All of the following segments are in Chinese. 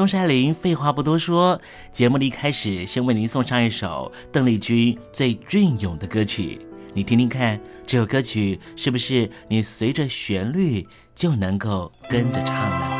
东山林，废话不多说，节目的一开始，先为您送上一首邓丽君最隽永的歌曲，你听听看，这首歌曲是不是你随着旋律就能够跟着唱呢？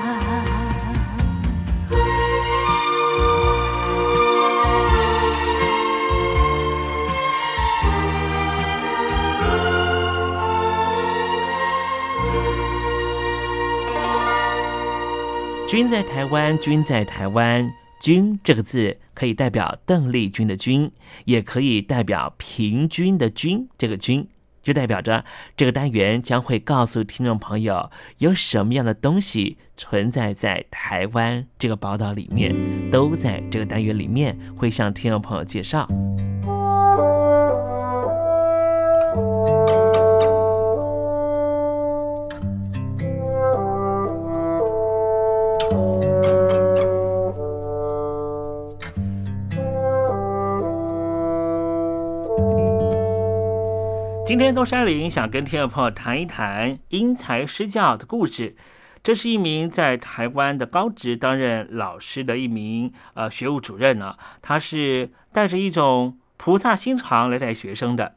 君在台湾，君在台湾，君这个字可以代表邓丽君的君，也可以代表平均的均。这个均就代表着这个单元将会告诉听众朋友有什么样的东西存在在台湾这个宝岛里面，都在这个单元里面会向听众朋友介绍。今天东山林想跟听众朋友谈一谈因材施教的故事。这是一名在台湾的高职担任老师的一名呃学务主任呢，他是带着一种菩萨心肠来带学生的。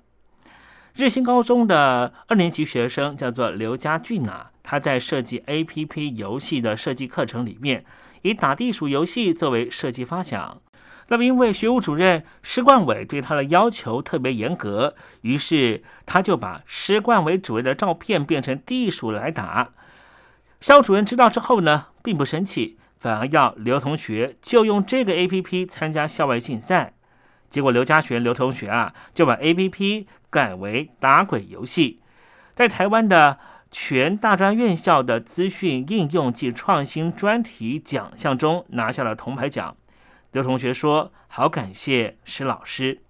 日新高中的二年级学生叫做刘家俊啊，他在设计 A P P 游戏的设计课程里面，以打地鼠游戏作为设计发想。那么，因为学务主任施冠伟对他的要求特别严格，于是他就把施冠伟主任的照片变成地鼠来打。校主任知道之后呢，并不生气，反而要刘同学就用这个 A P P 参加校外竞赛。结果刘家璇刘同学啊，就把 A P P 改为打鬼游戏，在台湾的全大专院校的资讯应用及创新专题奖项中拿下了铜牌奖。刘同学说：“好感谢施老师。”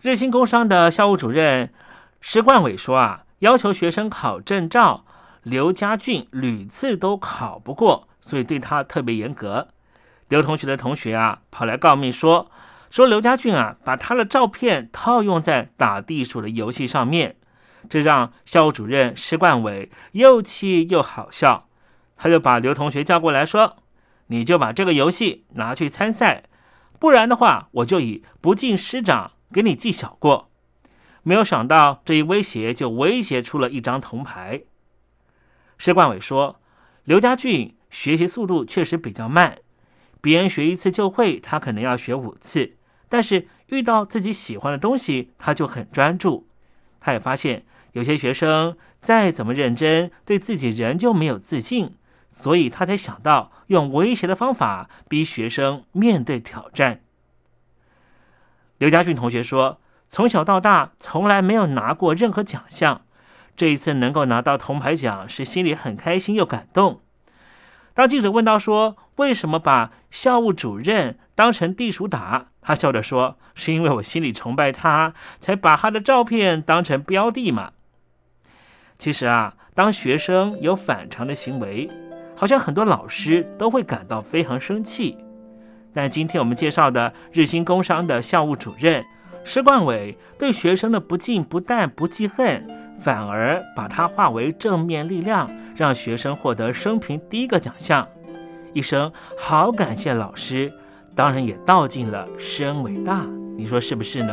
日新工商的校务主任施冠伟说：“啊，要求学生考证照，刘家俊屡次都考不过，所以对他特别严格。”刘同学的同学啊，跑来告密说：“说刘家俊啊，把他的照片套用在打地鼠的游戏上面。”这让校务主任施冠伟又气又好笑，他就把刘同学叫过来说：“你就把这个游戏拿去参赛。”不然的话，我就以不敬师长给你记小过。没有想到这一威胁就威胁出了一张铜牌。施冠伟说：“刘家俊学习速度确实比较慢，别人学一次就会，他可能要学五次。但是遇到自己喜欢的东西，他就很专注。他也发现有些学生再怎么认真，对自己仍旧没有自信。”所以他才想到用威胁的方法逼学生面对挑战。刘家俊同学说：“从小到大从来没有拿过任何奖项，这一次能够拿到铜牌奖，是心里很开心又感动。”当记者问到说：“为什么把校务主任当成地鼠打？”他笑着说：“是因为我心里崇拜他，才把他的照片当成标的嘛。”其实啊，当学生有反常的行为，好像很多老师都会感到非常生气，但今天我们介绍的日新工商的校务主任施冠伟对学生的不敬不但不记恨，反而把它化为正面力量，让学生获得生平第一个奖项。一声好感谢老师，当然也道尽了师恩伟大。你说是不是呢？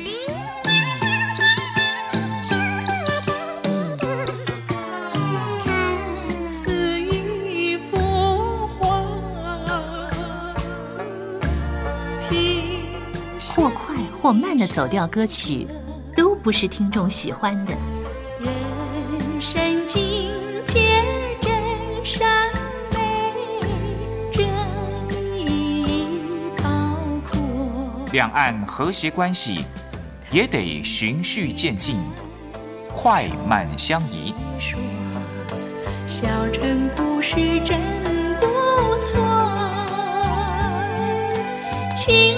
或慢的走调歌曲，都不是听众喜欢的。人生境界真善美，这意义包括。两岸和谐关系也得循序渐进，快慢相宜。小城故事真不错，请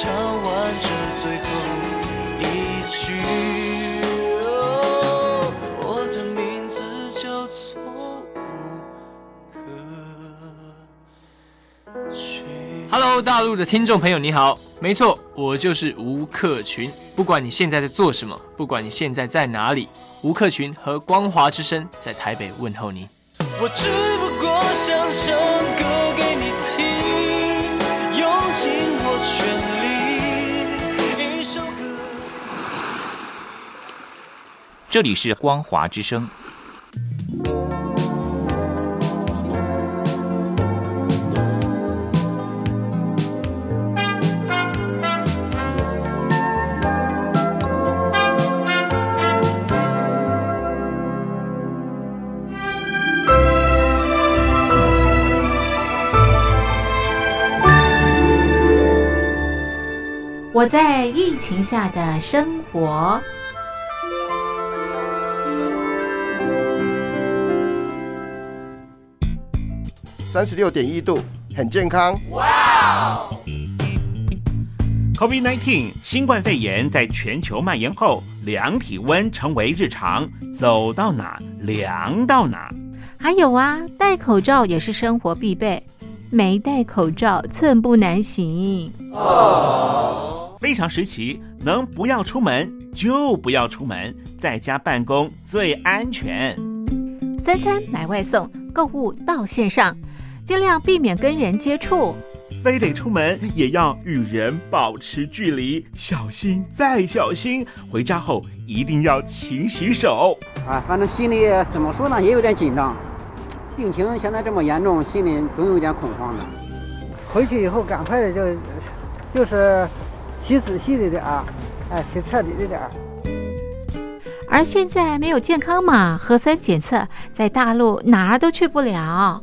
唱完这最后一句。哦我的名字叫做。Hello，大陆的听众朋友，你好，没错，我就是吴克群。不管你现在在做什么，不管你现在在哪里，吴克群和光华之声在台北问候你。我只不过想唱歌这里是光华之声。我在疫情下的生活。三十六点一度，很健康。哇！COVID19 新冠肺炎在全球蔓延后，量体温成为日常，走到哪量到哪。还有啊，戴口罩也是生活必备，没戴口罩寸步难行。非常时期，能不要出门就不要出门，在家办公最安全。三餐买外送，购物到线上，尽量避免跟人接触。非得出门也要与人保持距离，小心再小心。回家后一定要勤洗手。啊，反正心里怎么说呢，也有点紧张。病情现在这么严重，心里总有点恐慌的。回去以后赶快的就就是洗仔细的点儿，哎，洗彻底的点儿。而现在没有健康码、核酸检测，在大陆哪儿都去不了。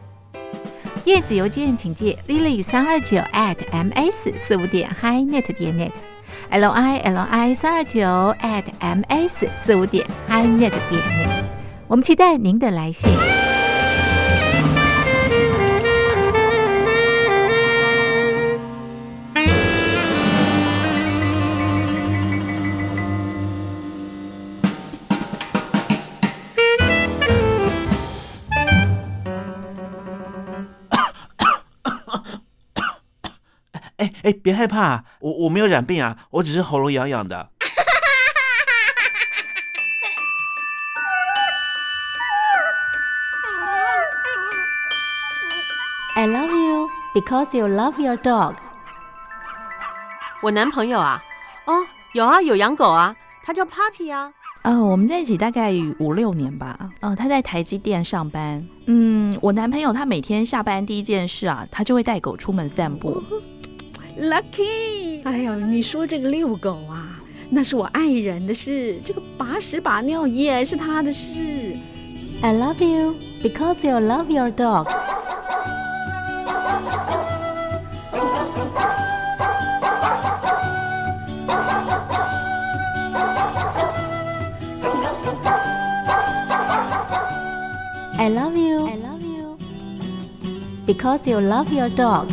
电子邮件请借 lily 三二九 at ms 四五点 hi net 点 net，l i l i 三二九 at ms 四五点 hi net 点 net。我们期待您的来信。哎哎，别害怕，我我没有染病啊，我只是喉咙痒痒的。I love you because you love your dog。我男朋友啊，哦，有啊，有养狗啊，他叫 Papi 啊。呃，我们在一起大概五六年吧。呃，他在台积电上班。嗯，我男朋友他每天下班第一件事啊，他就会带狗出门散步。Lucky，哎呦，你说这个遛狗啊，那是我爱人的事，这个把屎把尿也是他的事。 I love you because you love your dog。 I love you. I love you. Because you love your dog.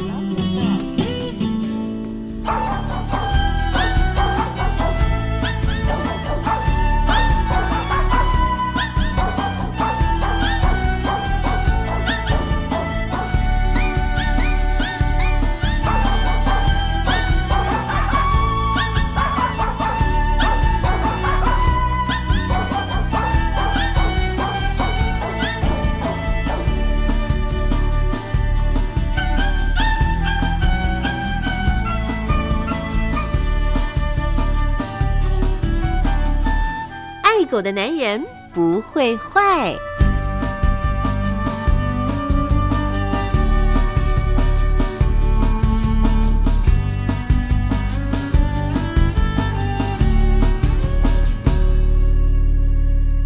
爱狗的男人不会坏。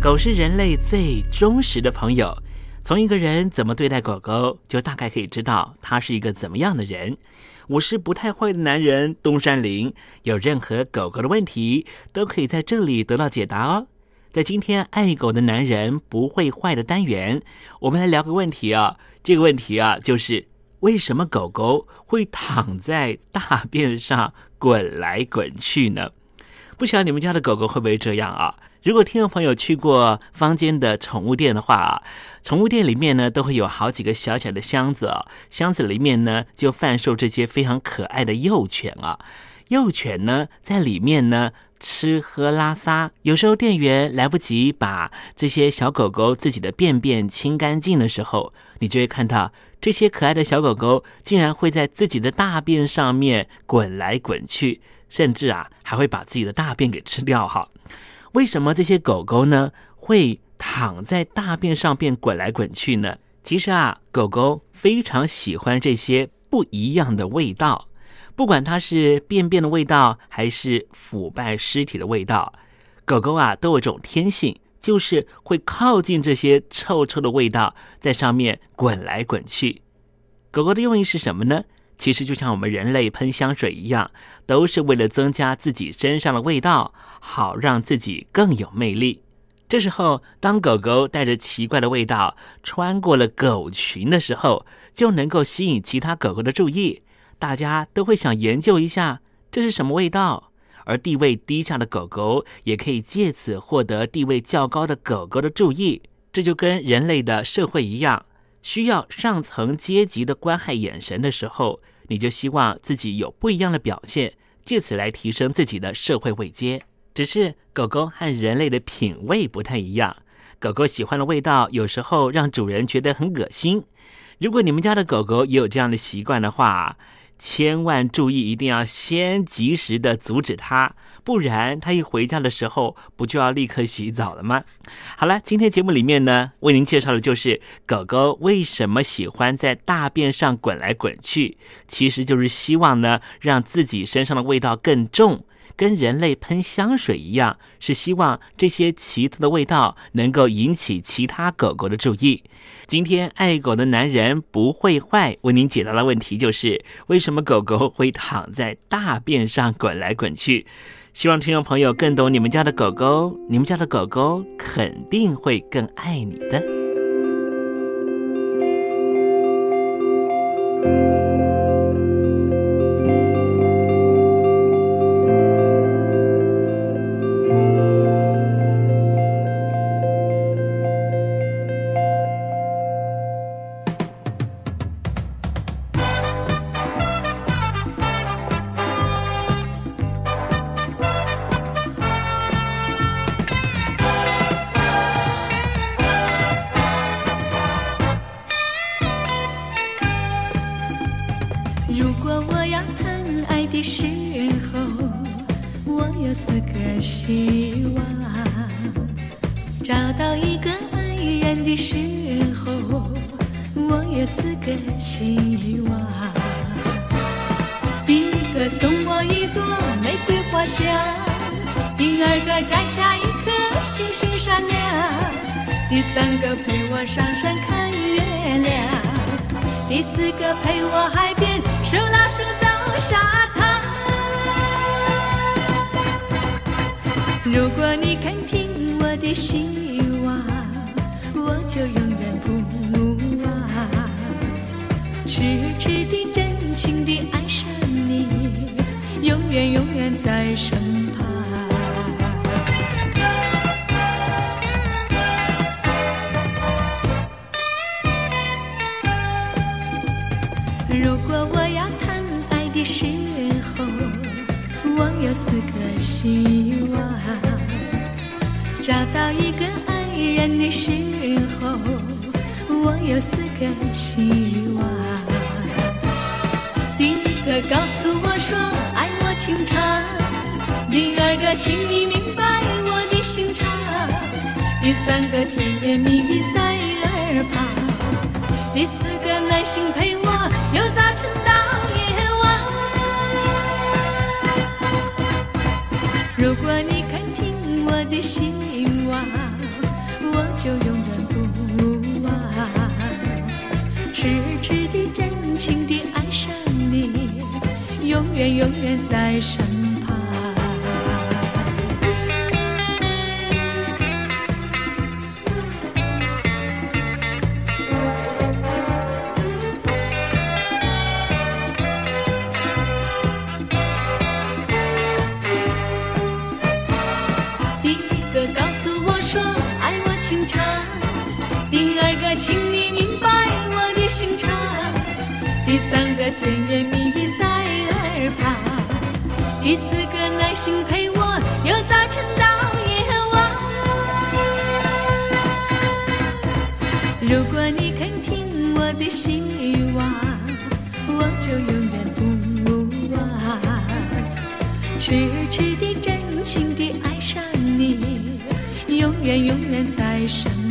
狗是人类最忠实的朋友，从一个人怎么对待狗狗，就大概可以知道他是一个怎么样的人。我是不太坏的男人东山林，有任何狗狗的问题，都可以在这里得到解答哦。在今天爱狗的男人不会坏的单元，我们来聊个问题啊。这个问题啊，就是为什么狗狗会躺在大便上滚来滚去呢？不晓得你们家的狗狗会不会这样啊？如果听众朋友去过坊间的宠物店的话啊，宠物店里面呢都会有好几个小小的箱子啊，箱子里面呢就贩售这些非常可爱的幼犬啊。幼犬呢在里面呢吃喝拉撒，有时候店员来不及把这些小狗狗自己的便便清干净的时候，你就会看到这些可爱的小狗狗竟然会在自己的大便上面滚来滚去，甚至啊还会把自己的大便给吃掉哈。为什么这些狗狗呢会躺在大便上便滚来滚去呢？其实啊，狗狗非常喜欢这些不一样的味道，不管它是便便的味道，还是腐败尸体的味道，狗狗啊都有种天性，就是会靠近这些臭臭的味道，在上面滚来滚去。狗狗的用意是什么呢？其实就像我们人类喷香水一样，都是为了增加自己身上的味道，好让自己更有魅力。这时候，当狗狗带着奇怪的味道穿过了狗群的时候，就能够吸引其他狗狗的注意，大家都会想研究一下这是什么味道。而地位低下的狗狗也可以借此获得地位较高的狗狗的注意。这就跟人类的社会一样，需要上层阶级的关爱眼神的时候。你就希望自己有不一样的表现，借此来提升自己的社会位阶。只是狗狗和人类的品味不太一样，狗狗喜欢的味道有时候让主人觉得很恶心。如果你们家的狗狗也有这样的习惯的话，千万注意，一定要先及时的阻止它，不然它一回家的时候，不就要立刻洗澡了吗？好了，今天节目里面呢，为您介绍的就是狗狗为什么喜欢在大便上滚来滚去，其实就是希望呢，让自己身上的味道更重。跟人类喷香水一样，是希望这些奇特的味道能够引起其他狗狗的注意。今天爱狗的男人不会坏，为您解答的问题就是为什么狗狗会躺在大便上滚来滚去。希望听众朋友更懂你们家的狗狗，你们家的狗狗肯定会更爱你的。送我一朵玫瑰花香，第二个摘下一颗星星闪亮，第三个陪我上山看月亮，第四个陪我海边手拉手走沙滩。如果你肯听我的希望，我就永远不忘，痴痴的，真情的，爱上。永远永远在身旁。如果我要谈爱的时候，我有四个希望；找到一个爱人的时候，我有四个希望。第一个告诉我说情长，第二个请你明白我的心肠，第三个甜言蜜语在耳旁，第四个耐心陪我。由早晨到夜晚，如果你肯听我的希望，我就永远永远永远在身旁。第一个告诉我说爱我情长，第二个请你明白我的心肠，第三个见人面。第四个耐心陪我由早晨到夜晚。如果你肯听我的希望，我就永远不忘，痴痴的、真情的爱上你，永远永远在身。